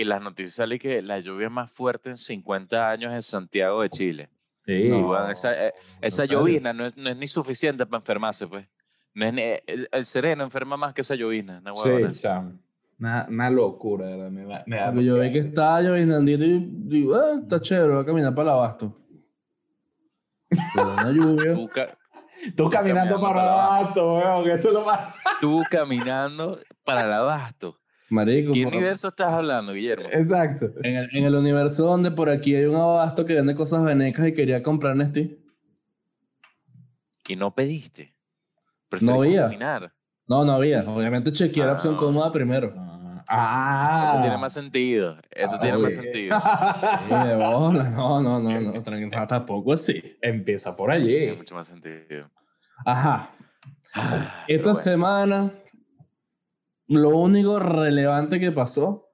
y las noticias salen que la lluvia más fuerte en 50 años en Santiago de Chile. Sí. Y, No, weón, esa, eh, no es, no es ni suficiente para enfermarse, pues. No es ni- el, el sereno enferma más que esa llovizna. Una. Sí, chamo. Una, una locura, verdad, me da- me da Porque yo vi que estaba llovinandito y digo, ah, está chévere, voy a caminar para el abasto. Pero una lluvia. Tú, ca- Tú caminando caminando para para abajo, weón, que eso es lo más. tú caminando para el abasto. Marico, ¿Qué por- universo estás hablando, Guillermo? Exacto. en, el, en el universo donde por aquí hay un abasto que vende cosas venecas y quería comprar Nesti. Y no pediste. No había. caminar. No, no había. Obviamente chequeé la Ah. opción cómoda primero. Ah. Eso tiene más sentido. Eso Ah, tiene más sí. sentido. Sí, de bola. No, no, no, no, tranquilo, tampoco así. Empieza por Tiene allí. mucho más sentido. Ajá. Ah, Esta bueno. semana, lo único relevante que pasó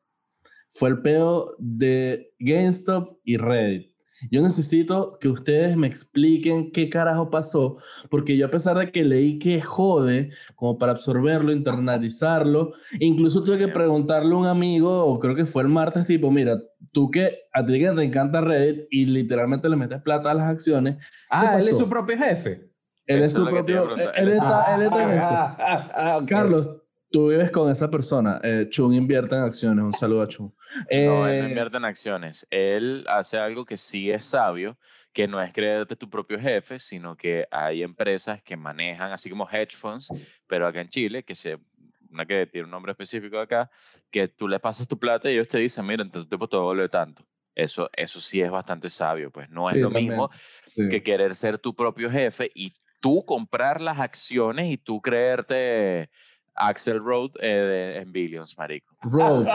fue el pedo de GameStop y Reddit. Yo necesito que ustedes me expliquen qué carajo pasó, porque yo a pesar de que leí que jode, como para absorberlo, internalizarlo, incluso tuve que preguntarle a un amigo, o creo que fue el martes, tipo, mira, tú que a ti que te encanta Reddit y literalmente le metes plata a las acciones, Ah, él es su propio jefe. él es Eso su es propio... Él Él es- está, él está en eso. Ah, ah, ah, ok. Carlos, tú vives con esa persona. Eh, Chun invierte en acciones. Un saludo a Chun. No, él no Eh, invierte en acciones. Él hace algo que sí es sabio, que no es creerte tu propio jefe, sino que hay empresas que manejan, así como hedge funds, pero acá en Chile, que se, una que tiene un nombre específico acá, que tú le pasas tu plata y ellos te dicen, mira, en tanto tiempo te vuelve tanto. Eso, eso sí es bastante sabio, pues no es Sí, lo también. mismo sí. que querer ser tu propio jefe y tú comprar las acciones y tú creerte Axel Road eh, de- en Billions, marico. Road.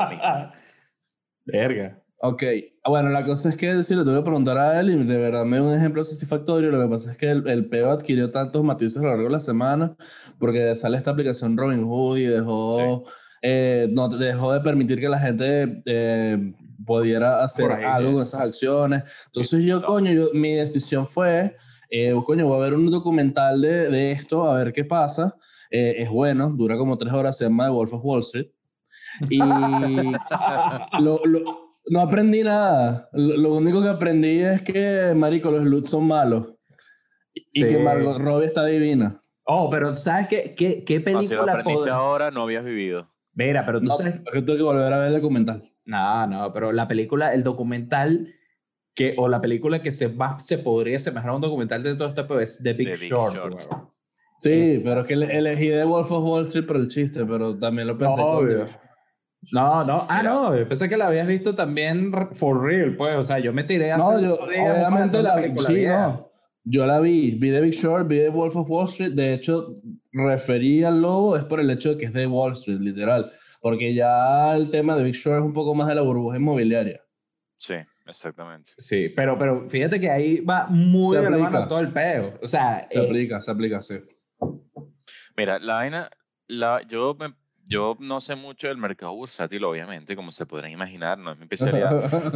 Verga. Ok. Bueno, la cosa es que sí, le tuve que preguntar a él y de verdad me dio un ejemplo satisfactorio. Lo que pasa es que el, el peo adquirió tantos matices a lo largo de la semana porque sale esta aplicación Robinhood y dejó, eh, no, dejó de permitir que la gente eh, pudiera hacer algo con es. esas acciones. Entonces yo, No. coño, yo- mi decisión fue, eh, coño, voy a ver un documental de, de esto, a ver qué pasa. Eh, es bueno, dura como tres horas, se llama The Wolf of Wall Street. Y lo- lo- no aprendí nada. Lo, lo único que aprendí es que, marico, los Lutz son malos. Y Sí. que Margot Robbie está divina. Oh, pero ¿sabes qué, qué, qué No, si lo película aprendiste pod- ahora, no habías vivido. Mira, pero tú No, sabes... es que tengo que volver a ver el documental. No, no, pero la película, el documental que, o la película que se, más se podría asemejar a un documental de todo esto pues, es The Big, The Big Short. Short. Sí, Es- pero es que ele- elegí The Wolf of Wall Street por el chiste, pero también lo pensé. con Obvio. No, no, ah, no, yo pensé que la habías visto también for real, pues, o sea, yo me tiré hace No, yo obviamente de la vi. Sí, no. Yo la vi. Vi The Big Short, vi The Wolf of Wall Street. De hecho, referí al logo es por el hecho de que es de Wall Street, literal. Porque ya el tema de Big Short es un poco más de la burbuja inmobiliaria. Sí, exactamente. Sí, pero, pero fíjate que ahí va muy Se de la mano aplica. todo el peo. O sea, Se eh, aplica, se aplica, sí. Mira, la vaina, la, yo, me- yo no sé mucho del mercado bursátil, obviamente, como se podrán imaginar, no es mi especialidad,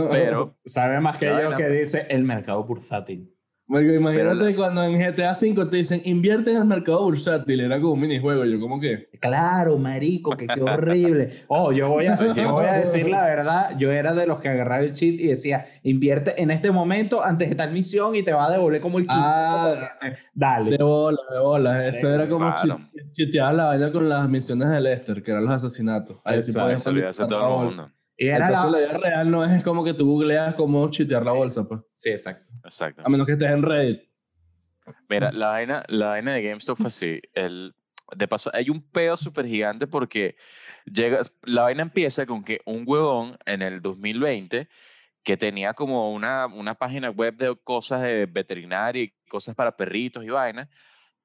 pero sabe más que yo vaina- que dice el mercado bursátil. Porque imagínate la- cuando en GTA V te dicen invierte en el mercado bursátil, era como un minijuego. Yo, como que. Claro, marico, que qué horrible. Oh, yo voy, a, yo voy a decir la verdad. Yo era de los que agarraba el cheat y decía, invierte en este momento antes de tal misión y te va a devolver como el Ah. Dale. De bola, de bola. Eso era como Claro. la vaina con las misiones de Lester, que eran los asesinatos. Ahí sí podías todo la el mundo. Y era la... la vida real no es como que tú googleas cómo chitear la bolsa, pues. Sí, exacto. Exacto. A menos que estés en Reddit. Mira, la vaina, la vaina de GameStop fue así. El, de paso, hay un peo súper gigante porque llega, la vaina empieza con que un huevón en el 2020 que tenía como una, una página web de cosas de veterinaria y cosas para perritos y vainas,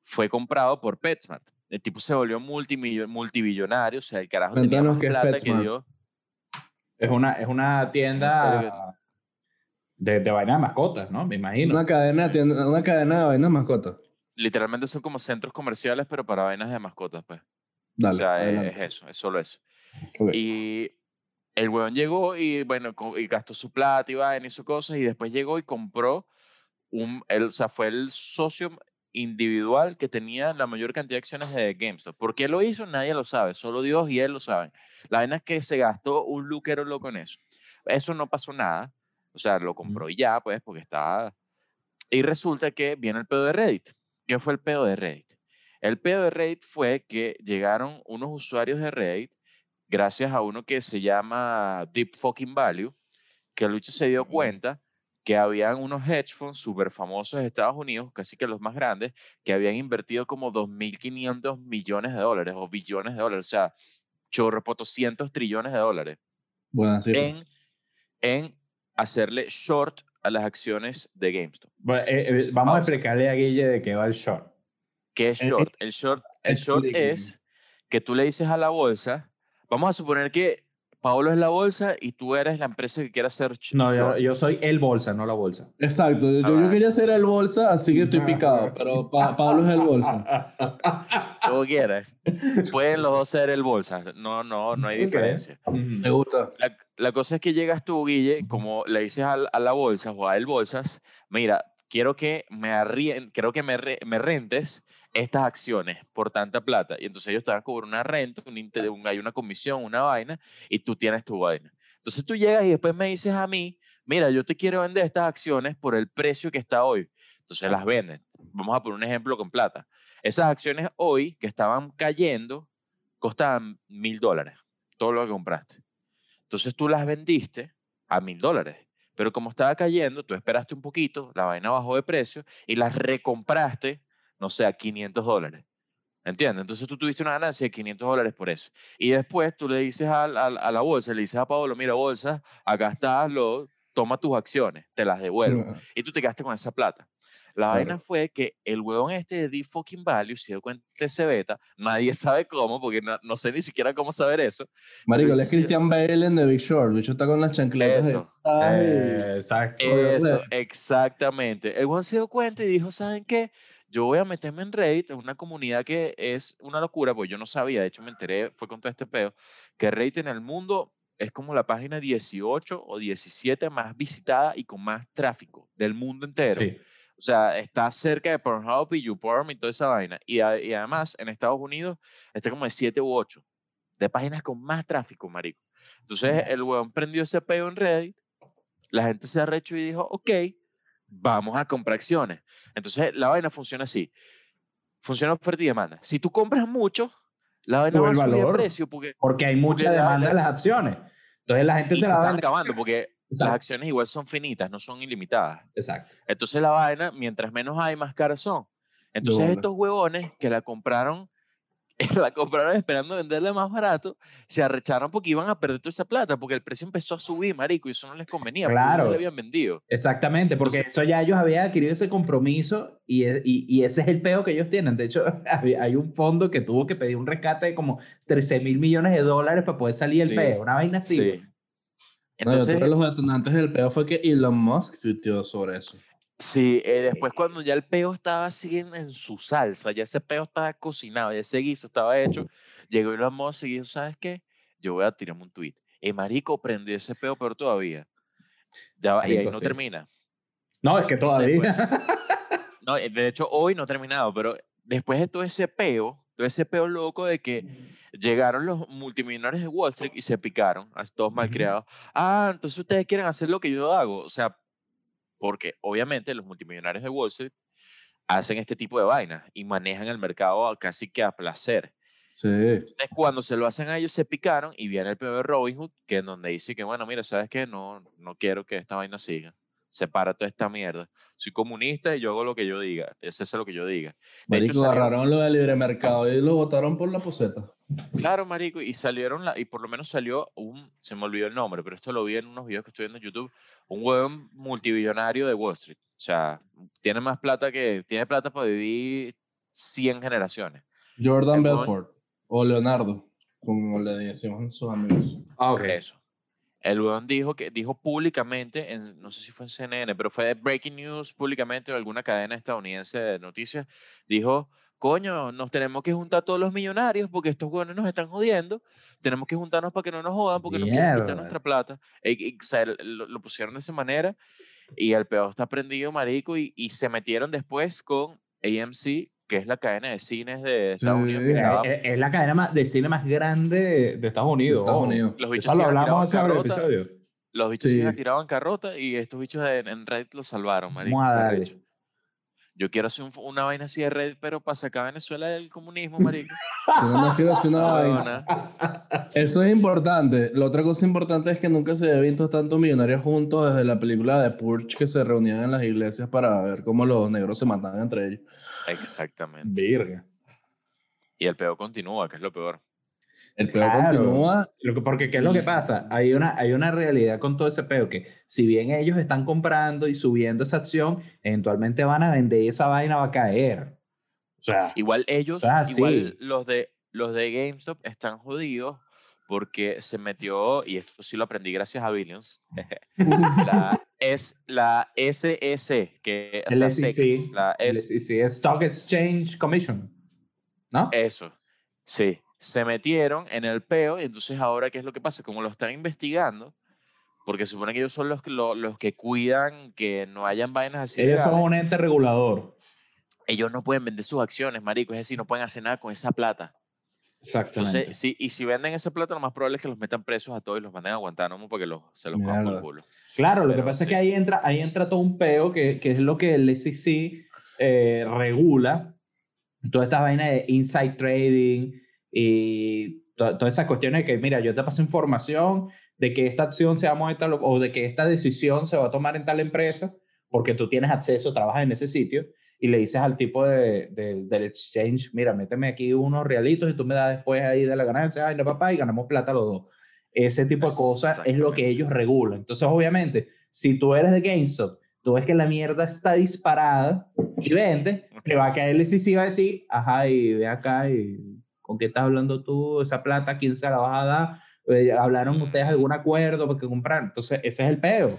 fue comprado por PetSmart. El tipo se volvió multibillonario, o sea, el carajo tenía Cuéntanos más qué es plata que PetSmart. dio. Es una, es una ¿En tienda de, de vaina de mascotas, ¿no? Me imagino. Una cadena, de una cadena de vainas mascotas. Literalmente son como centros comerciales, pero para vainas de mascotas, pues. Dale. o sea, es, es eso, es solo eso. Ok. Y el weón llegó y, bueno, y gastó su plata y vaina y sus cosas, y después llegó y compró un, él, o sea, fue el socio individual que tenía la mayor cantidad de acciones de GameStop. ¿Por qué lo hizo? Nadie lo sabe, solo Dios y él lo saben. La vaina es que se gastó un luquero loco en eso. Eso no pasó nada. O sea, lo compró y ya, pues, porque estaba... Y resulta que viene el pedo de Reddit. ¿Qué fue el pedo de Reddit? El pedo de Reddit fue que llegaron unos usuarios de Reddit, gracias a uno que se llama Deep Fucking Value, que Lucho se dio cuenta que habían unos hedge funds súper famosos de Estados Unidos, casi que los más grandes, que habían invertido como 2.500 millones de dólares o billones de dólares, o sea, chorro, cientos trillones de dólares. Bueno, sí. En, en hacerle short a las acciones de GameStop. Eh, eh, vamos a explicarle a Guille de qué va el short. ¿Qué es short? El short, el short es que tú le dices a la bolsa, vamos a suponer que Paolo es la bolsa y tú eres la empresa que quiere hacer No, yo, soy el bolsa, no la bolsa. Exacto, yo, yo, quería ser el bolsa, así que estoy picado, pero Paolo es el bolsa. Como quieras. Pueden los dos ser el bolsa, no, no, no hay diferencia. Me gusta. La, cosa es que llegas tú, Guille, como le dices a, a la bolsa o a el bolsas, mira, quiero que me, arrien, quiero que me, me, rentes estas acciones por tanta plata. Y entonces ellos te van a cobrar una renta, un, hay una comisión, una vaina, y tú tienes tu vaina. Entonces tú llegas y después me dices a mí, mira, yo te quiero vender estas acciones por el precio que está hoy. Entonces las venden. Vamos a poner un ejemplo con plata. Esas acciones hoy que estaban cayendo costaban mil dólares, todo lo que compraste. Entonces tú las vendiste a mil dólares. Pero como estaba cayendo, tú esperaste un poquito, la vaina bajó de precio y las recompraste, no sé, a 500 dólares. ¿Entiendes? Entonces tú tuviste una ganancia de 500 dólares por eso. Y después tú le dices a, a, la bolsa, le dices a Pablo, mira, bolsa, acá está, lo, toma tus acciones, te las devuelvo. Y tú te quedaste con esa plata. La vaina fue que el huevón este de Deep Fucking Value se dio cuenta de ese beta. Nadie sabe cómo, porque no, sé ni siquiera cómo saber eso. Marico, él es Christian Bale en The Big Short. El bicho está con las chancletas. Eso. Eh, exacto. Eso, exactamente. El huevón se dio cuenta y dijo, ¿saben qué? Yo voy a meterme en Reddit, en una comunidad que es una locura, porque yo no sabía, de hecho me enteré, fue con todo este peo, que Reddit en el mundo es como la página 18 o 17 más visitada y con más tráfico del mundo entero. Sí. O sea, está cerca de Pornhub y YouPorn y toda esa vaina. Y, además, en Estados Unidos, está como de 7 u 8 de páginas con más tráfico, marico. Entonces, el weón prendió ese peo en Reddit, la gente se arrechó y dijo, ok, vamos a comprar acciones. Entonces, la vaina funciona así. Funciona oferta y demanda. Si tú compras mucho, la vaina va a subir de precio porque, porque hay mucha demanda de las acciones. Entonces, la gente se, la va acabando porque las acciones igual son finitas, no son ilimitadas. Exacto. Entonces la vaina, mientras menos hay, más caras son. Entonces estos huevones que la compraron, la compraron esperando venderla más barato, se arrecharon porque iban a perder toda esa plata, porque el precio empezó a subir, marico, y eso no les convenía, claro. no le habían vendido. Exactamente, porque eso ya ellos habían adquirido ese compromiso y, y, y, ese es el peo que ellos tienen. De hecho, hay un fondo que tuvo que pedir un rescate de como 13 mil millones de dólares para poder salir el peo, una vaina así. Sí. Entonces, los detonantes del peo fue que Elon Musk tuiteó sobre eso. Sí, eh, después cuando ya el peo estaba así en, su salsa, ya ese peo estaba cocinado, ya ese guiso estaba hecho, llegó Elon Musk y dijo, ¿sabes qué? Yo voy a tirarme un tweet. Y marico, prendió ese peo, pero todavía. Ya y ahí no termina. No, es que todavía. no, eh, de hecho, hoy no ha terminado, pero después de todo ese peo, todo ese peo loco de que llegaron los multimillonarios de Wall Street y se picaron, a todos malcriados. Ah, entonces ustedes quieren hacer lo que yo hago. O sea, porque obviamente los multimillonarios de Wall Street hacen este tipo de vainas y manejan el mercado casi que a placer. Sí. Entonces, cuando se lo hacen a ellos, se picaron y viene el peor de Robinhood, que es donde dice que, bueno, mira, ¿sabes qué? No, no quiero que esta vaina siga separa toda esta mierda. Soy comunista y yo hago lo que yo diga. Eso es lo que yo diga. De marico, agarraron lo del libre mercado y lo votaron por la poseta. Claro, marico, y salieron, la, y por lo menos salió un, se me olvidó el nombre, pero esto lo vi en unos videos que estoy viendo en YouTube, un huevón multibillonario de Wall Street. O sea, tiene más plata que, tiene plata para vivir 100 generaciones. Jordan Belfort, o Leonardo, como le decimos sus amigos. Ah, ok. Eso. El weón dijo que dijo públicamente, en, no sé si fue en CNN, pero fue Breaking News públicamente o alguna cadena estadounidense de noticias, dijo, coño, nos tenemos que juntar todos los millonarios porque estos weones nos están jodiendo, tenemos que juntarnos para que no nos jodan porque no quieren quitar nuestra plata. Y, o sea, lo, pusieron de esa manera y el peor está prendido, marico, y, y se metieron después con AMC que es la cadena de cines de Estados Unidos. es, la cadena de cine más grande de, Estados Unidos. Estados Unidos. Los bichos lo hablamos hace episodio. los bichos se Sí. iban a tirar bancarrota y estos bichos en, en Reddit los salvaron, marico. Vamos a qué darle. arrecho. Yo quiero hacer un- una vaina así de Reddit, pero para sacar a Venezuela del comunismo, marico. Si no quiero hacer una vaina. Eso es importante. La otra cosa importante es que nunca se había visto tantos millonarios juntos desde la película de Purge que se reunían en las iglesias para ver cómo los negros se mataban entre ellos. Exactamente. Virga. Y el peor continúa, que es lo peor. El peor Claro. continúa. Lo que, porque, ¿qué es lo que pasa? Hay una, hay una realidad con todo ese peo que si bien ellos están comprando y subiendo esa acción, eventualmente van a vender y esa vaina va a caer. O sea, Igual ellos, igual sí. los de los de GameStop están jodidos porque se metió, y esto sí lo aprendí gracias a Billions, la, es la SS, que sea, SEC, SEC, la SEC es Stock Exchange Commission, ¿no? Eso, sí. Se metieron en el peo y entonces ahora, ¿qué es lo que pasa? Como lo están investigando, porque se supone que ellos son los, que- lo- los que cuidan que no hayan vainas así. ellos son un ente regulador. Ellos no pueden vender sus acciones, marico, es decir, no pueden hacer nada con esa plata. Exactamente. Entonces, sí, y si venden esa plata, lo más probable es que los metan presos a todos y los manden a Guantánamo porque los, se los cojan por el culo. Claro, lo que pasa es sí. que ahí entra, ahí entra todo un peo que, que es lo que el SEC eh, regula. Todas estas vainas de inside trading y to- todas esas cuestiones de que, mira, yo te paso información de que esta acción se va a mover tal o de que esta decisión se va a tomar en tal empresa porque tú tienes acceso, trabajas en ese sitio y le dices al tipo de, de- del exchange, mira, méteme aquí unos realitos y tú me das después ahí de la ganancia, ay, no, papá, y ganamos plata los dos. Ese tipo de cosas es lo que ellos regulan. Entonces, obviamente, si tú eres de GameStop, tú ves que la mierda está disparada y vende, le va a caer el y va a decir, ajá, y ve acá, y ¿con qué estás hablando tú? Esa plata, ¿quién se la vas a dar? Eh, ¿Hablaron ustedes algún acuerdo porque comprar? Entonces, ese es el peo.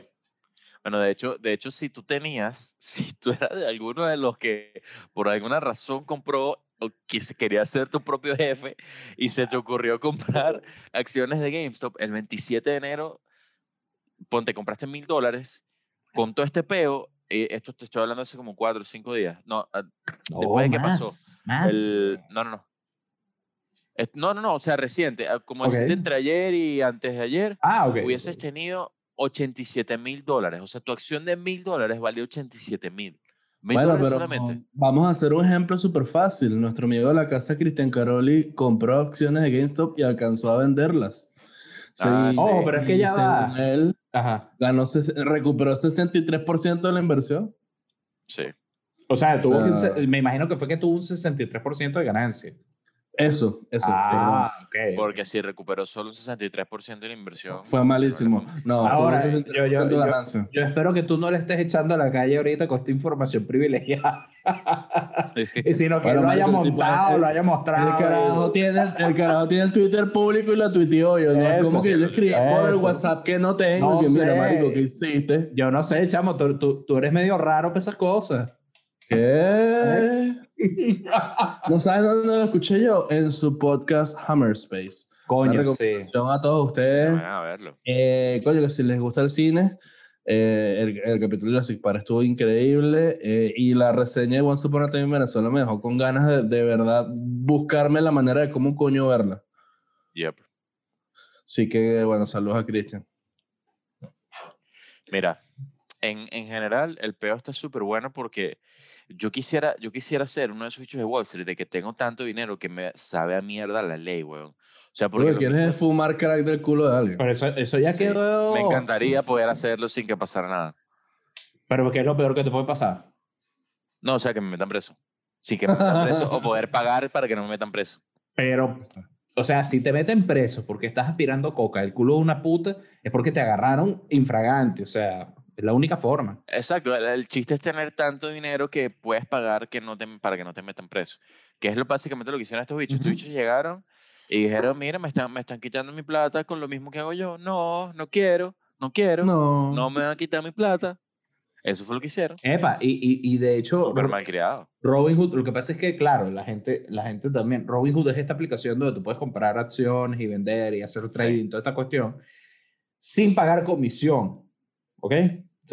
Bueno, de hecho, de hecho, si tú tenías, si tú eras de alguno de los que por alguna razón compró o que se quería ser tu propio jefe y se te ocurrió comprar acciones de GameStop el 27 de enero, ponte, compraste mil dólares, con todo este peo, eh, esto te estoy hablando hace como cuatro o cinco días, no, ah, Después de que pasó, más. el, no, no, no. No, no, no, o sea, reciente, ah, como Ok. deciste entre ayer y antes de ayer, Ah, ok. hubieses tenido 87 mil dólares. O sea, tu acción de mil dólares valió 87 mil. Mil Bueno, pero solamente. vamos a hacer un ejemplo súper fácil. Nuestro amigo de la casa, Cristian Caroli, compró acciones de GameStop y alcanzó a venderlas. Ah, Sí. Oh, pero es que ya va. Él Ajá. ganó, recuperó 63% de la inversión. Sí. O sea, tuvo O sea- se- me imagino que fue que tuvo un 63% de ganancia. Eso, eso. ah, ok. Porque si recuperó solo un 63% de la inversión. Fue malísimo. No, Ahora, yo- 63% yo- de yo-. Yo espero que tú no le estés echando a la calle ahorita con esta información privilegiada. y sino que Bueno, lo haya montado, lo haya mostrado. El carajo, tiene, el carajo tiene el Twitter público y lo tuiteó. Yo, ¿no? Eso, como que yo le escribí por el. WhatsApp que no tengo. No y que, mira, sé. marico, ¿qué hiciste? Yo no sé, chamo, tú, tú, tú eres medio raro para esas cosas. ¿Qué? ¿No sabes dónde lo escuché yo? En su podcast Hammer Space. Una Coño, sí. a todos ustedes. Vayan a verlo. Eh, coño, que si les gusta el cine, eh, el, el capítulo de Jurassic Park estuvo increíble eh, y la reseña de Once Upon a Time en Venezuela me dejó con ganas de, de verdad buscarme la manera de cómo coño verla. Yep. Así que, bueno, saludos a Cristian. Mira, en, en general, el peo está súper bueno porque yo quisiera, yo quisiera ser uno de esos bichos de Wall Street de que tengo tanto dinero que me sabe a mierda la ley, weón. O sea, Lo porque que los quieres es fumar crack del culo de alguien. Pero eso, eso ya Sí, quedó. me encantaría poder hacerlo sin que pasara nada. Pero ¿qué es lo peor que te puede pasar? No, o sea, que me metan preso. Sí, que me metan preso o poder pagar para que no me metan preso. Pero, o sea, si te meten preso porque estás aspirando coca, el culo de una puta, es porque te agarraron infragante. O sea, es la única forma. Exacto, el, el chiste es tener tanto dinero que puedes pagar que no te, para que no te metan preso. Que es lo, básicamente lo que hicieron estos bichos. Ujú. Estos bichos llegaron y dijeron, mira, me están, me están quitando mi plata con lo mismo que hago yo. No, no quiero, no quiero, no, No. me van a quitar mi plata. Eso fue lo que hicieron. Epa, y, y, y de hecho, Súper Ro- malcriado. Robinhood, lo que pasa es que, claro, la gente, la gente también, Robinhood es esta aplicación donde tú puedes comprar acciones y vender y hacer trading, toda esta cuestión, sin pagar comisión. ¿Ok?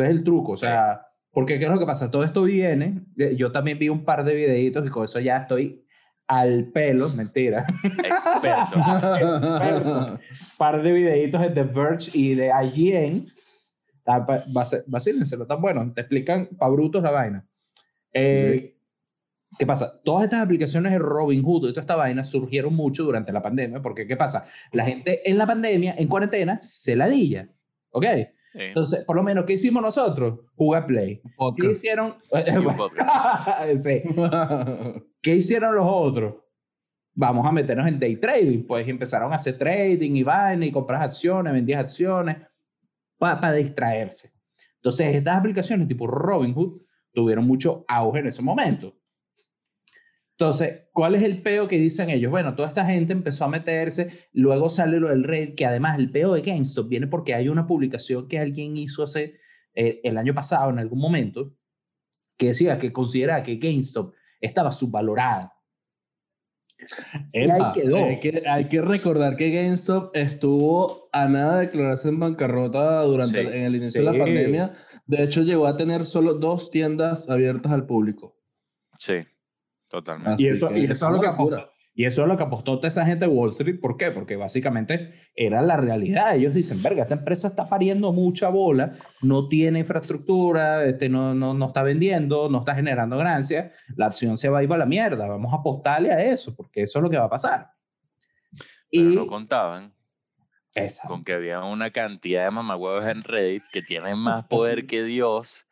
Ese es el truco. O sea, porque ¿qué es lo que pasa? Todo esto viene, eh, yo también vi un par de videitos y con eso ya estoy al pelo, mentira. Experto. Experto. Par de videitos de The Verge y de IGN. Ah, va- va- Vacílenselo, tan bueno. Te explican pa' brutos la vaina. Eh, ¿Qué pasa? Todas estas aplicaciones de Robinhood y toda esta vaina surgieron mucho durante la pandemia, porque ¿qué pasa? La gente en la pandemia, en cuarentena, se ladilla. ¿Ok? Sí. Entonces, por lo menos, ¿qué hicimos nosotros? Jugar Play. ¿Qué Podcast. hicieron? Un podcast. Sí. ¿Qué hicieron los otros? Vamos a meternos en day trading. Pues empezaron a hacer trading y vaina y compras acciones, vendías acciones para distraerse. Entonces, estas aplicaciones tipo Robinhood tuvieron mucho auge en ese momento. Entonces, ¿cuál es el peo que dicen ellos? Bueno, toda esta gente empezó a meterse, luego sale lo del Reddit, que además el peo de GameStop viene porque hay una publicación que alguien hizo hace eh, el año pasado, en algún momento, que decía que consideraba que GameStop estaba subvalorada. Epa, ahí quedó. Hay que, hay que recordar que GameStop estuvo a nada de declararse en bancarrota durante Sí. en el inicio de la pandemia. De hecho, llegó a tener solo dos tiendas abiertas al público. Sí, totalmente. Y eso, que y eso es lo que apostó, y eso es lo que apostó toda esa gente de Wall Street. ¿Por qué? Porque básicamente era la realidad. Ellos dicen, verga, esta empresa está pariendo mucha bola, no tiene infraestructura, este, no, no, no está vendiendo, no está generando ganancias, la acción se va a ir para la mierda. Vamos a apostarle a eso, porque eso es lo que va a pasar. Pero y no contaban esa. con que había una cantidad de mamagüevos en Reddit que tienen más poder que Dios.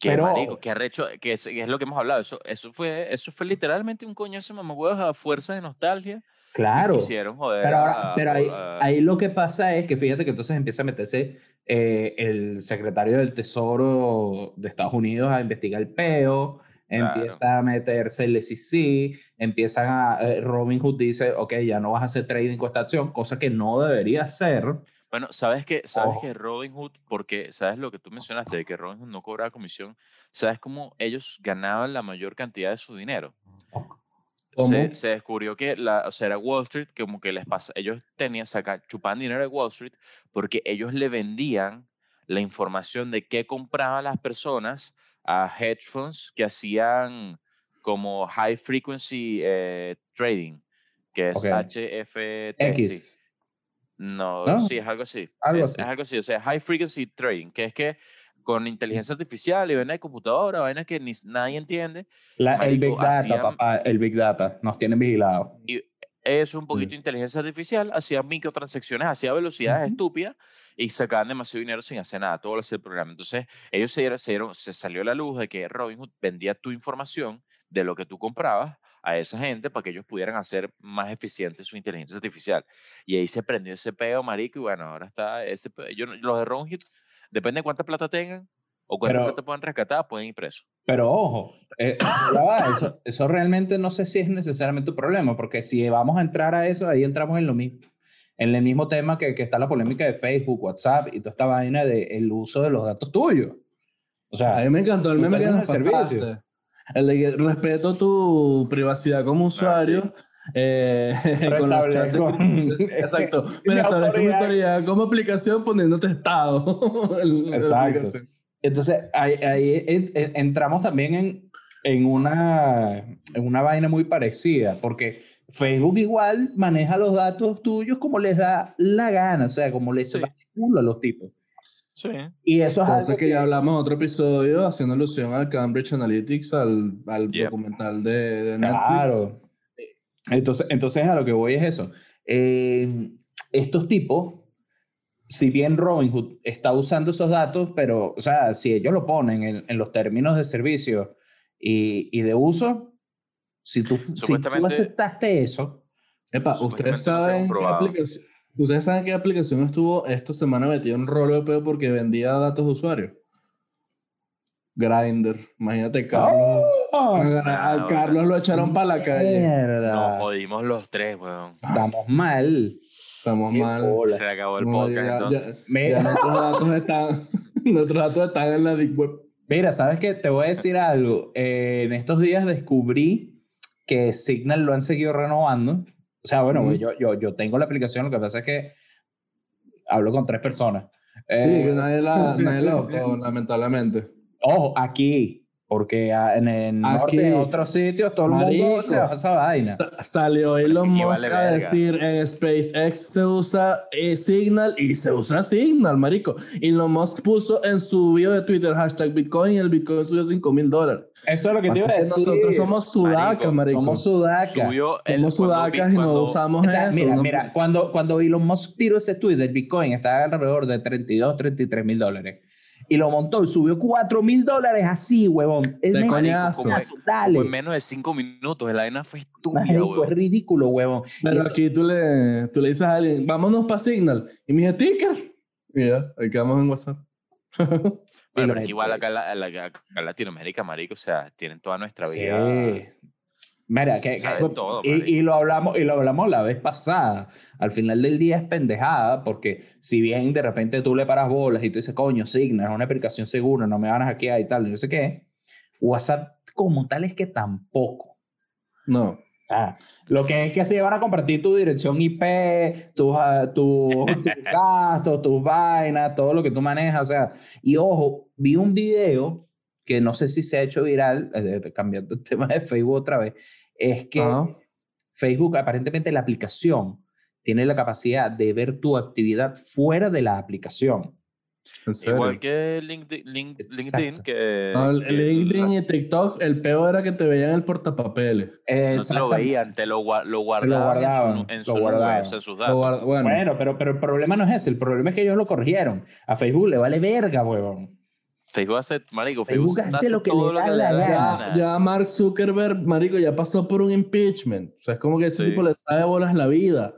Que Pero- marico, que arrecho, que es, que es lo que hemos hablado. Eso, eso fue, eso fue literalmente un coñazo de mamagüevos a fuerza de nostalgia. Claro. Quisieron joder. Pero, ahora, a- pero ahí, a- ahí lo que pasa es que fíjate que entonces empieza a meterse eh, el secretario del Tesoro de Estados Unidos a investigar el peo, Claro. empieza a meterse el SEC, empiezan a... eh, Robin Hood dice, ok, ya no vas a hacer trading con esta acción, cosa que no debería hacer. Bueno, ¿sabes que ¿Sabes Ojo. que Robinhood, porque sabes lo que tú mencionaste, de que Robinhood no cobraba comisión, ¿sabes cómo ellos ganaban la mayor cantidad de su dinero? Se, se descubrió que la, o sea, era Wall Street, que como que les pasa, ellos tenían, sacar, chupaban dinero de Wall Street porque ellos le vendían la información de qué compraban las personas a hedge funds que hacían como high frequency eh, trading, que es Ok. HFT. sí. No, ¿No? sí, es algo así. Algo es, así. es algo así, o sea, high frequency trading, que es que con inteligencia artificial y vaina de computadora, vaina que ni, nadie entiende, La- el Marico, Big Data, hacían- papá, el Big Data. Nos tienen vigilados. es un poquito de inteligencia artificial, hacía microtransacciones, hacía velocidades Ujú. estúpidas y sacaban demasiado dinero sin hacer nada, todo lo hacía el programa. Entonces, ellos se, dieron- se, dieron- se salió a la luz de que Robinhood vendía tu información de lo que tú comprabas a esa gente para que ellos pudieran hacer más eficiente su inteligencia artificial. Y ahí se prendió ese peo, marico, y bueno, ahora está ese peo. Yo, los de Robinhood, depende de cuánta plata tengan o cuánta Pero- plata puedan rescatar, pueden ir presos. Pero ojo, eh, eso, eso realmente no sé si es necesariamente un problema, porque si vamos a entrar a eso, ahí entramos en lo mismo. En el mismo tema que, que está la polémica de Facebook, WhatsApp y toda esta vaina del uso de los datos tuyos. O A sea, mí me encantó el meme que nos pasaste. Respeto tu privacidad como usuario. eh, con los chats Exacto. Me establezco mi autoridad. como aplicación poniéndote estado. Exacto. Entonces, ahí, ahí en- en- entramos también en, en, una, en una vaina muy parecida, porque Facebook igual maneja los datos tuyos como les da la gana, o sea, como les Sí. va el culo a los tipos. Sí. Y eso es algo que ya hablamos en otro episodio haciendo alusión al Cambridge Analytics, al, al Yep. documental de, de Netflix. Claro. Entonces, entonces a lo que voy es eso. Eh, estos tipos, si bien Robinhood está usando esos datos, pero, o sea, si ellos lo ponen en, en los términos de servicio y, y de uso, si tú, si tú aceptaste eso, Epa, ¿ustedes saben, qué aplicación, ¿ustedes saben qué aplicación estuvo esta semana metida en un rollo de pedo porque vendía datos de usuario? Grindr. Imagínate, Carlos. ¡Oh! a, a Ah, bueno. Carlos lo echaron para la calle. Mierda. Nos jodimos los tres, weón. Estamos mal. Estamos Qué mal. bola. Se acabó el No, podcast, ya- entonces. ya- Me- ya nuestros datos están, nuestros datos están en la Deep Web. Mira, ¿sabes qué? Te voy a decir algo. Eh, en estos días descubrí que Signal lo han seguido renovando. O sea, bueno, yo, yo, yo tengo la aplicación, lo que pasa es que hablo con tres personas. Sí, Eh, que nadie la, nadie la adoptó, lamentablemente. Ojo, aquí, Porque en el norte, Aquí, en otros sitios, todo el mundo se baja esa vaina. Sa- Salió Elon Musk vale a decir en SpaceX se usa eh, Signal y se usa Signal, marico. Elon Musk puso en su video de Twitter hashtag Bitcoin y el Bitcoin subió 5 mil dólares. Eso es lo que te iba a decir. Nosotros somos sudacas, marico. Somos sudacas. Subió el, Somos cuando sudacas y no cuando- usamos O sea, eso. mira, ¿no? mira, cuando, cuando Elon Musk tiró ese tweet del Bitcoin, estaba alrededor de 32, 33 mil dólares. Y lo montó y subió 4 mil dólares así, huevón. Es De coñazo. Como Dale. en menos de cinco minutos. La vaina fue estúpida, Marico, es weón. ridículo, huevón. Pero eso- aquí tú le, tú le dices a alguien, vámonos para Signal. Y me dice, ticker. Y ya, ahí quedamos en WhatsApp. Bueno, pero igual acá, en la- la- acá en Latinoamérica, marico, o sea, tienen toda nuestra Sí. vida. Mira, que, que- todo, y, y lo hablamos y lo hablamos la vez pasada. Al final del día es pendejada porque si bien de repente tú le paras bolas y tú dices, coño, Signal es una aplicación segura, no me van a hackear y tal, no sé qué. WhatsApp como tal es que tampoco. No. Ah, lo que es que se van a compartir tu dirección IP, tus tus tus gastos, tus vainas, todo lo que tú manejas. O sea, y ojo, vi un video que no sé si se ha hecho viral, eh, cambiando el tema de Facebook otra vez, es que Ajá. Facebook, aparentemente la aplicación, tiene la capacidad de ver tu actividad fuera de la aplicación. En serio. Igual que LinkedIn, Link- LinkedIn que, No, el- que el LinkedIn y TikTok, el peor era que te veían el portapapeles. no te lo veían, te lo, lo guardaban, en su, en lo su nube, guardaban. o sea, en sus Lo datos. guard- bueno, Bueno, pero, pero el problema no es ese, el problema es que ellos lo corrigieron. A Facebook le vale verga, huevón. Facebook hace, marico, Facebook Facebook, hace lo que le da la gana. ya, ya Mark Zuckerberg, marico, ya pasó por un impeachment. O sea, es como que ese Sí. tipo le sabe bolas la vida.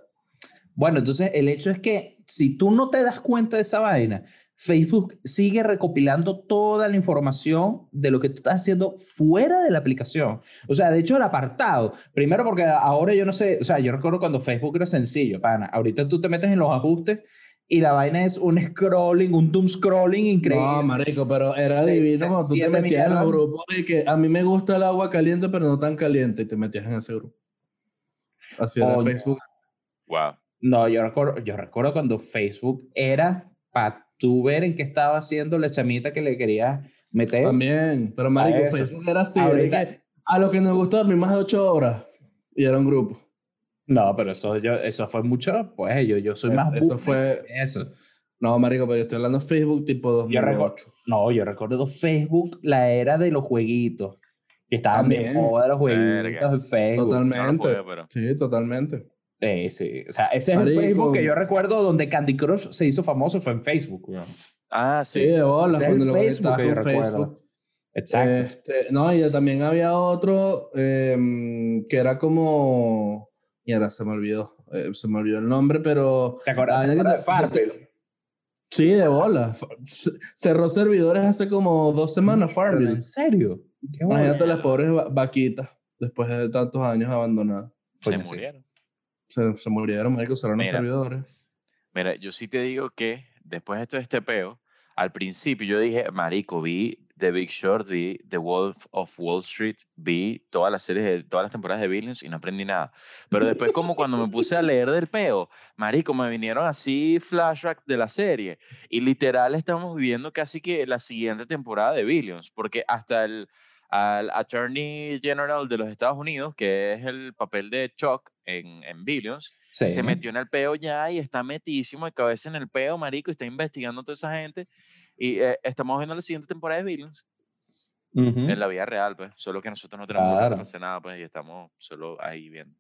Bueno, entonces el hecho es que si tú no te das cuenta de esa vaina, Facebook sigue recopilando toda la información de lo que tú estás haciendo fuera de la aplicación. O sea, de hecho el apartado, primero porque ahora yo no sé, o sea, yo recuerdo cuando Facebook era sencillo, pana, ahorita tú te metes en los ajustes y la vaina es un scrolling, un doom scrolling increíble. No, marico, pero era divino cuando tú te metías en los grupos y que a mí me gusta el agua caliente, pero no tan caliente, y te metías en ese grupo. Así era. Facebook. Wow. No, yo recuerdo, yo recuerdo cuando Facebook era para tú ver en qué estaba haciendo la chamita que le querías meter. También, pero marico. Facebook era así. Ahorita- que a lo que nos gusta dormir más de ocho horas. Y era un grupo. No, pero eso, yo, eso fue mucho, pues yo, yo soy Es- más... eso fue- que Eso. No, marico, pero yo estoy hablando de Facebook tipo Yo recuerdo, 2008. no, yo recuerdo Facebook, la era de los jueguitos. Y estaban de También. moda los jueguitos en Facebook. No Totalmente. pero- Sí, totalmente. Eh, sí, o sea, ese es Marico. el Facebook que yo recuerdo donde Candy Crush se hizo famoso, fue en Facebook. Ah, Sí, sí. de bola, Ese es cuando lo Facebook que yo con recuerdo. Facebook. Exacto. Este, no, y también había otro em, que era como. Y ahora se me olvidó. eh, se me olvidó el nombre, pero. ¿Te acuerdas, te acuerdas de Farmville? Sí, de bola. Cerró servidores hace como dos semanas, Farmville. ¿En serio? Imagínate las pobres va- vaquitas después de tantos años abandonadas. Se murieron. Se, se murieron, marico, cerraron los servidores. Mira, yo sí te digo que después de todo este peo, al principio yo dije, marico, vi The Big Short, vi The Wolf of Wall Street, vi todas las series, de, todas las temporadas de Billions y no aprendí nada. Pero después como cuando me puse a leer del peo, marico, me vinieron así flashbacks de la serie y literal estamos viviendo casi que la siguiente temporada de Billions, porque hasta el al Attorney General de los Estados Unidos, que es el papel de Chuck en, en Billions, Sí. se metió en el peo ya y está metísimo de cabeza en el peo, marico, y está investigando a toda esa gente. Y eh, estamos viendo la siguiente temporada de Billions Ujú. en la vida real, pues. Solo que nosotros no tenemos Claro. claro. hacer nada, pues, y estamos solo ahí viendo.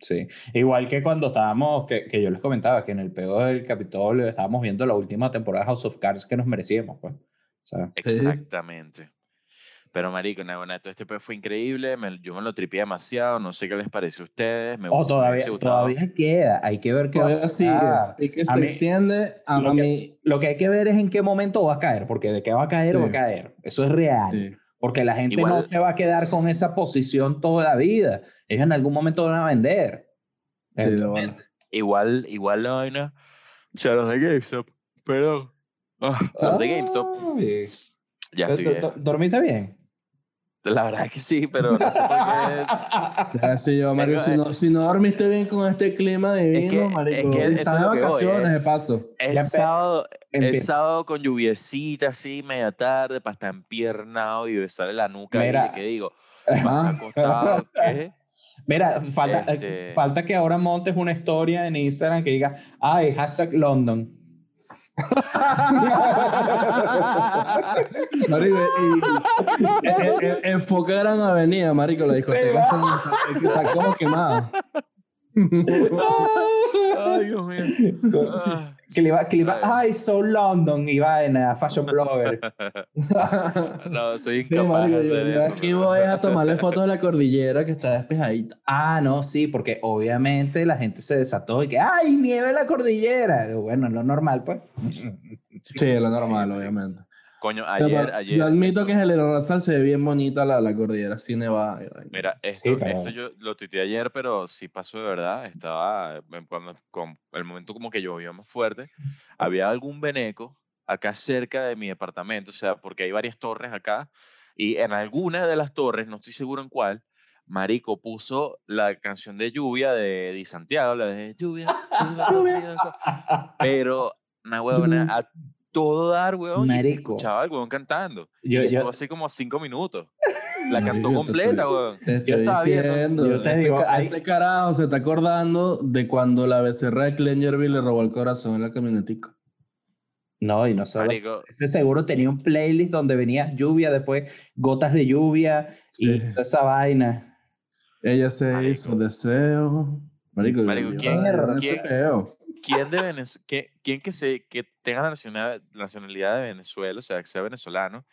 Sí, igual que cuando estábamos, que, que yo les comentaba, que en el peor del Capitolio estábamos viendo la última temporada de House of Cards que nos merecíamos, pues. O sea, Exactamente. Pero, marico, nada, bueno, todo este peo fue increíble. me- yo me lo tripié demasiado. No sé qué les pareció a ustedes. Me oh, todavía, todavía queda, hay que ver qué va a Todavía sigue. Y que A se mí- extiende a, lo a que- mí. Lo que hay que ver es en qué momento va a caer, porque de qué va a caer, va a Sí. caer. Eso es real. Sí. Porque la gente no Igual- se va a quedar con esa posición toda la vida. Ellos en algún momento van a vender. Sí. Igual, igual la vaina. O sea, los de GameStop. Perdón. Ah, los de GameStop. Ay. Ya ¿Do- estoy do- ¿Dormiste bien? La verdad es que sí, pero no sé por qué. Ya sé yo, Mario, si no, si no dormiste bien con este clima divino, que- marico, es que estás es de que voy, vacaciones, eh. de paso. Es sábado, es sábado con lluviecita así, media tarde, para estar empiernado y besarle la nuca Mira. de que digo, acostado, ¿qué? Mira, falta, Este- falta que ahora montes una historia en Instagram que diga, ay, hashtag London. Marico, y, eh, eh, enfoca Gran Avenida, marico, la discoteca Sí, está como quemada. Ay, Dios mío. Ah. Que le iba, que le iba, Ay. ay, so London, y vaina, fashion blogger. No, soy incapaz de yo, hacer eso. aquí voy a tomarle fotos de la cordillera que está despejadita. Ah, no, sí, porque obviamente la gente se desató y que, ay, nieve en la cordillera. Bueno, es lo normal, pues. Sí, es lo normal, obviamente. Coño, O sea, ayer, ayer. Yo admito que en el Rasal se ve bien bonita la, la cordillera así nevada. Mira, Sí, esto, pero- esto yo lo tuiteé ayer, pero sí pasó de verdad. Estaba, cuando, con el momento como que llovió más fuerte, había algún veneco acá cerca de mi departamento, o sea, porque hay varias torres acá, y en alguna de las torres, no estoy seguro en cuál, Marico puso la canción de lluvia de Di Santiago, la de lluvia, lluvia, lluvia, pero una huevona a todo dar, y se Marico. escuchaba el huevón cantando. Yo, y yo, así como cinco minutos. La cantó completa, estoy-. Te Yo estaba viendo. diciendo, yo te ese, digo, ca- hay- ese carajo se está acordando de cuando la becerra de Clengerville le robó el corazón en la camionetica. no, y no solo. Marico, Ese seguro tenía un playlist donde venía lluvia, después gotas de lluvia y toda esa vaina. Ella se Marico. hizo deseo. Marico, Marico, ¿quién- quién-. ¿Quién de Venez- quién que se que tenga la nacionalidad, nacionalidad de Venezuela, o sea, que sea venezolano,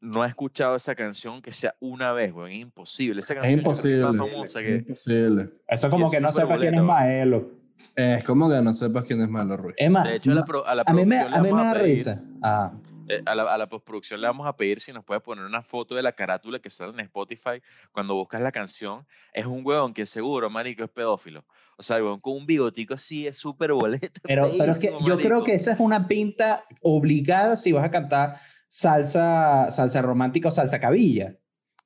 no ha escuchado esa canción que sea una vez, güey? Es imposible. Esa Es canción es imposible. tan famosa Es que imposible. Eso como es que no sepa quién es boleta. Maelo. Es como que no sepas quién es Malo Ruiz. Es más, de hecho a la, pro- a la a mí me, a mí da pedir, risa. Ah, eh, a la, a la postproducción le vamos a pedir si nos puede poner una foto de la carátula que sale en Spotify cuando buscas la canción. Es un huevón que seguro, marico, es pedófilo. O sea, el huevón con un bigotico así es súper boleta. pero, pero es que yo creo que esa es una pinta obligada si vas a cantar salsa, salsa romántica o salsa cabilla.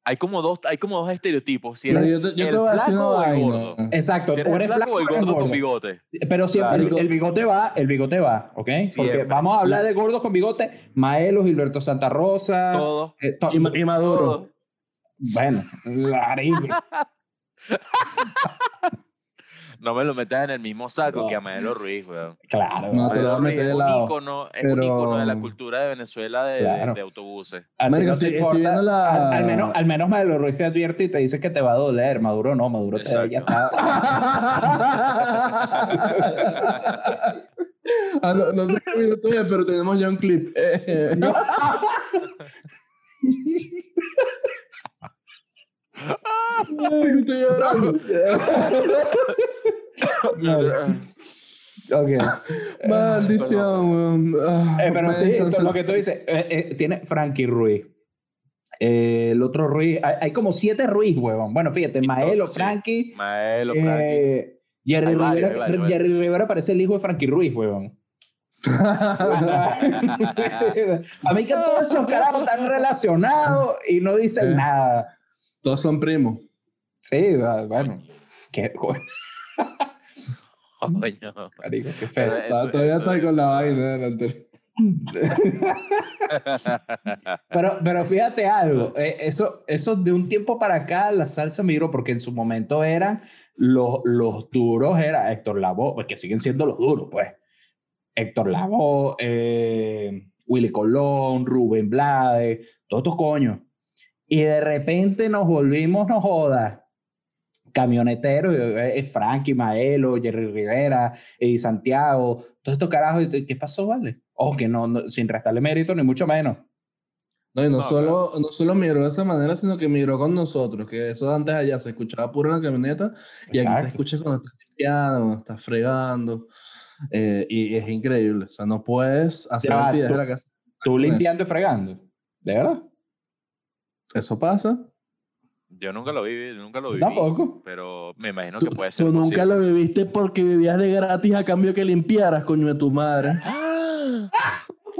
Hay como dos, hay como dos estereotipos. Si eres yo te, yo el te voy a decir flaco o el gordo. Exacto, Si eres o el eres flaco o el o eres gordo con gordo. bigote. Pero siempre Claro. el, el bigote va, el bigote va, ¿ok? Porque Siempre. vamos a hablar de gordos con bigote, Maelo, Gilberto Santa Rosa. Todo. eh, to- Y, y Maduro. todo. Bueno, marico. No me lo metas en el mismo saco No. que a Maelo Ruiz, weón. Claro. No, te lo voy a meter de es un lado. es un ícono de la cultura de Venezuela de, de- Claro. de autobuses. No estoy- estoy viendo la- al, al menos, al menos Ruiz te advierte y te dice que te va a doler. Maduro no, Maduro te ya Exacto. está. Ah, no, no sé qué minuto es, pero tenemos ya un clip. Eh, Marico, estoy llorando. Ok. Maldición, weón. Ah, Eh, pero sí, lo que tú dices, eh, eh, tiene Frankie Ruiz. Eh, el otro Ruiz, hay, hay como siete Ruiz, huevón. Bueno, fíjate, Maelo, sí. Frankie, Maelo, Frankie. eh, Jerry, varios, Rivera, Jerry Rivera parece el hijo de Frankie Ruiz, huevón. A mí que todos esos carajos están relacionados y no dicen Eh. nada. Todos son primos. Sí, bueno. Qué, coño, Coño. marico, qué feo. eso- Todavía eso- estoy con eso- la vaina delante. Pero, pero fíjate algo, eh, eso, eso de un tiempo para acá la salsa migró porque en su momento eran los, los duros, era Héctor Lavoe, que siguen siendo los duros, pues. Héctor Lavoe, eh, Willy Colón, Rubén Blades, todos estos coños. Y de repente nos volvimos, no jodas, camioneteros, eh, eh, Frankie, Maelo, Jerry Rivera, Eddie Santiago, todos estos carajos. y ¿Qué pasó, vale? Ojo, que no, no- sin restarle mérito, ni mucho menos. No, y no, No, solo, no solo migró de esa manera, sino que migró con nosotros, que eso antes allá se escuchaba puro en la camioneta y aquí se Exacto. escucha cuando estás limpiando, cuando estás fregando. eh, y es increíble. O sea, no puedes hacer actividades tú- de la casa. Tú con eso. limpiando y fregando. ¿De verdad? Eso pasa. Yo nunca lo viví, nunca lo viví. Tampoco. Pero me imagino que puede ser tú nunca posible. lo viviste porque vivías de gratis a cambio que limpiaras, coño de tu madre. feo.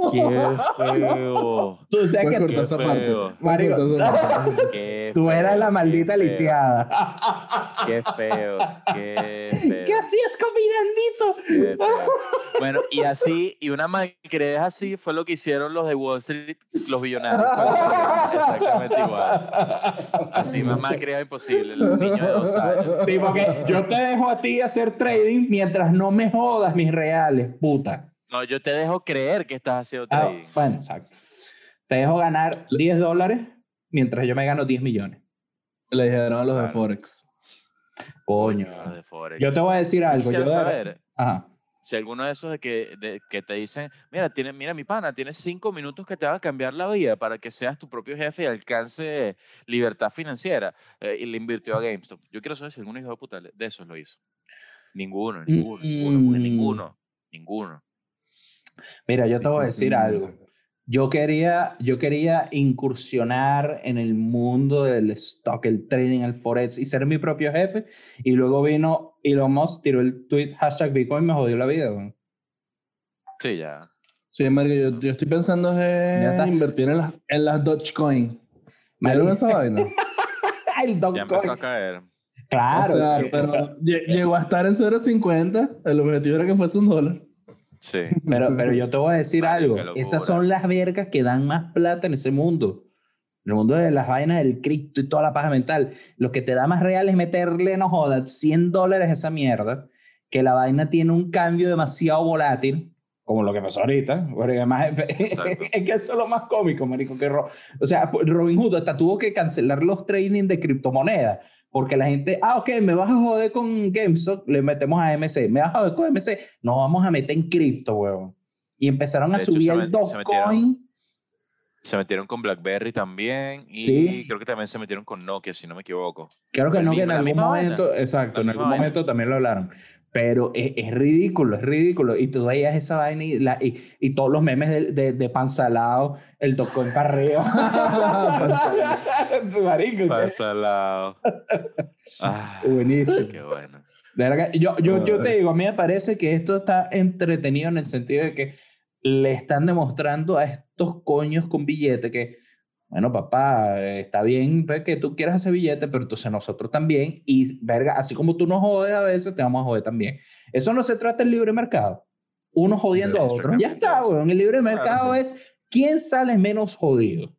Tú que esa Qué parte. feo. Voy a Marico, cortar esa. Qué tú eras la maldita lisiada. Qué feo, qué feo. ¿Qué hacías combinandito? qué feo. Bueno, y así, y una malcriadez así fue lo que hicieron los de Wall Street, los billonarios. con. Exactamente igual. Así más malcriado imposible, los niños de dos años. Tipo que yo te dejo a ti hacer trading mientras no me jodas mis reales, puta. No, yo te dejo creer que estás haciendo Ah, trading. bueno, exacto. Te dejo ganar 10 dólares mientras yo me gano 10 millones. Le dijeron a los de. Forex. Coño. Los de Forex. Yo te voy a decir algo. Yo de- saber Ajá. si alguno de esos de que, de- que te dicen, mira, tiene, mira mi pana, tienes cinco minutos que te van a cambiar la vida para que seas tu propio jefe y alcance libertad financiera eh, y le invirtió a GameStop. Yo quiero saber si alguno hijo de puta de esos lo hizo. Ninguno, ninguno, ninguno, porque Mm. ninguno, ninguno. Mira, yo te voy a decir algo. Yo quería, yo quería incursionar en el mundo del stock, el trading, el forex y ser mi propio jefe. Y luego vino Elon Musk, tiró el tweet hashtag Bitcoin y me jodió la vida. Sí, ya. Sí, Mario, yo, yo estoy pensando en invertir en las, en las Dogecoin. ¿Vieron esa vaina? el Ya empezó a Dogecoin. caer. Claro. o sea, sí, pero o sea, lle- llegó a estar en 0.50. El objetivo era que fuese un dólar. Sí. pero, pero yo te voy a decir algo. Esas son las vergas que dan más plata en ese mundo. En el mundo de las vainas del cripto y toda la paja mental. Lo que te da más real es meterle, no jodas, 100 dólares a esa mierda. Que la vaina tiene un cambio demasiado volátil. Como lo que pasó ahorita. Porque además Exacto. es que eso es lo más cómico, marico. Que Ro- o sea, Robin Hood hasta tuvo que cancelar los trading de criptomonedas. Porque la gente, ah, ok, me vas a joder con GameStop, le metemos a MC. Me vas a joder con MC, nos vamos a meter en cripto, huevón. Y empezaron a hecho, subir el Dogecoin. Se metieron con BlackBerry también y Sí. creo que también se metieron con Nokia, si no me equivoco. Creo que el no, que mismo- en algún vaina. momento, exacto, La en algún vaina. momento también lo hablaron. Pero es, es ridículo, es ridículo. Y tú veías esa vaina y, la- y, y todos los memes de, de, de pansalado, el tocó en parreo. Marico, qué- Pasa al lado. Ah, Buenísimo. qué bueno. De verdad que yo, yo, yo te digo, a mí me parece que esto está entretenido en el sentido de que le están demostrando a estos coños con billete que, bueno, papá, está bien pues, que tú quieras hacer billete, pero entonces nosotros también, y verga, así como tú nos jodes a veces, te vamos a joder también. Eso no se trata del libre mercado. Uno jodiendo a otros. Ya está, weón. El libre mercado es quién sale menos jodido.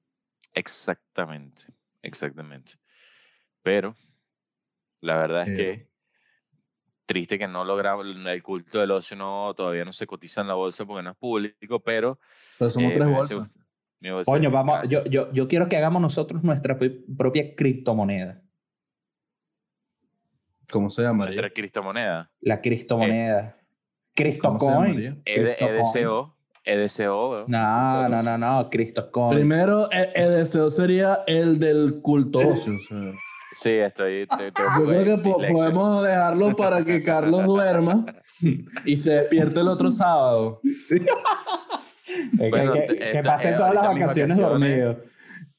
Exactamente, exactamente. Pero la verdad es que triste que no logramos el culto del ocio no todavía no se cotiza en la bolsa porque no es público, pero Pero somos eh, tres bolsas. Coño, vamos, yo, yo, yo quiero que hagamos nosotros nuestra propia criptomoneda. ¿Cómo se llama? nuestra criptomoneda, La criptomoneda. CryptoCoin. EDCO, EDCO. No, no, no, no, CryptoCoin. Primero, deseo sería el del culto ocio. o sea. Sí, estoy, estoy- estoy un Yo creo que po- podemos dejarlo para que Carlos duerma y se despierte el otro sábado. Sí. Bueno, que, que- que esta- pase eh, todas las vacaciones vacaciones, dormido.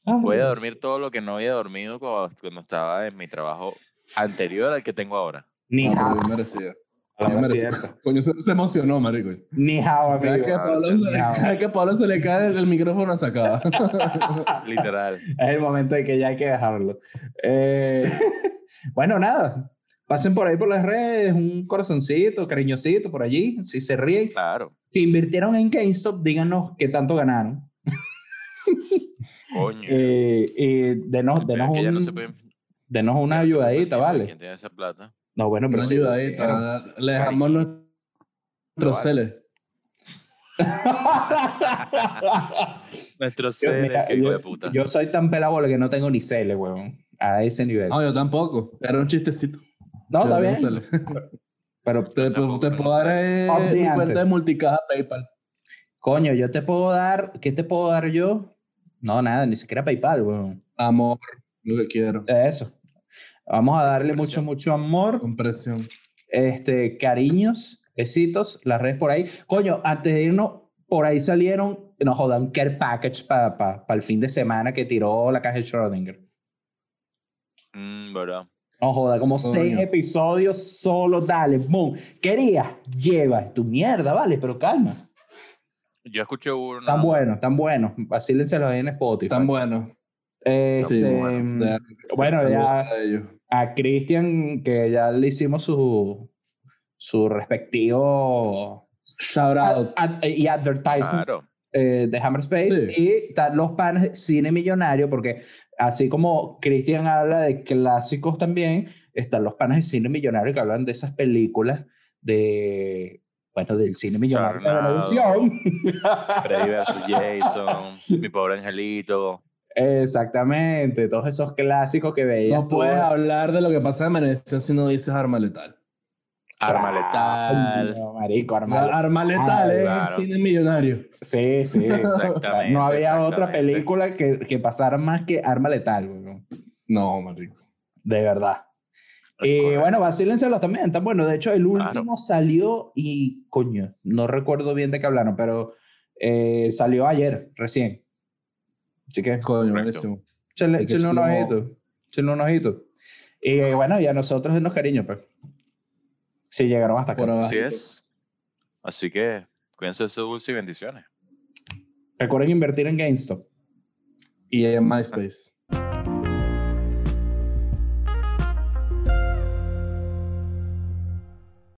Voy a dormir todo lo que no había dormido cuando, cuando estaba en mi trabajo anterior al que tengo ahora. Ni hao. bien merecía. Ah, Bien es merecía. cierto. Coño, se, se emocionó, marico. Ni hao, Cada amigo. que, a Ah, Pablo sí, se le, cada que Pablo se le cae el, el micrófono se acaba. Literal. Es el momento de que ya hay que dejarlo. Eh, bueno, nada. Pasen por ahí por las redes, un corazoncito, cariñosito por allí, si se ríen. Claro. Si invirtieron en GameStop, díganos qué tanto ganaron. Coño. Eh, y denos, denos, no un- se denos una ayudadita, ¿vale? ¿Quién tiene esa plata? No, bueno, pero Una sí, ayudadita. Le dejamos nuestro Vale. cele. Nuestro Yo, ser, mira, que hijo yo- de puta. yo soy tan pelabola que no tengo ni cele, weón. A ese nivel. No, yo tampoco. Era un chistecito. No, está bien. Pero, Te, puedo dar eh, mi cuenta de multicaja PayPal. coño, yo te puedo dar. ¿Qué te puedo dar yo? No, nada, ni siquiera PayPal, weón. Amor, lo que quiero. Eso. Vamos a darle mucho, Compresión. mucho amor. Compresión. Este, cariños, besitos, las redes por ahí. Coño, antes de irnos, por ahí salieron, no jodan, un care package para pa, pa el fin de semana que tiró la caja de Schrödinger. Mm, ¿verdad? No joda, como seis episodios solo, dale, boom. Querías, lleva tu mierda, vale, pero calma. Yo escuché uno. Tan buenos, tan buenos. Vacílenselo ahí en Spotify. Tan buenos. Este, Sí, bueno, bueno, saludos ya- a Cristian, que ya le hicimos su, su respectivo Shout out. ad- ad- y advertisement Claro. Eh, de Hammer Space. Sí. Y están los panes de cine millonario, porque así como Cristian habla de clásicos también, están los panes de cine millonario que hablan de esas películas de, bueno, del cine millonario de la. Freddy vs. Jason, Mi pobre angelito. Exactamente, todos esos clásicos que veías. No puedes hablar de lo que pasa en Venecia si no dices arma letal. Arma letal. no, marico, arma letal. arma letal es claro. el cine millonario. Sí, sí. O sea, Exactamente. no había otra exactamente. película que, que pasara más que Arma Letal, weón. No, marico. de verdad. Y correcto. bueno, vacílenselo también, está bueno. De hecho, el Claro. último salió y, coño, no recuerdo bien de qué hablaron, pero eh, salió ayer, recién. Así que, Coño, buenísimo. que échenle un ojito. Échenle un ojito. Y eh, bueno, y a nosotros denos cariño, pues. Si llegaron hasta acá. Así es. Así que cuídense de su dulce y bendiciones. Recuerden invertir en GameStop. Y en MySpace.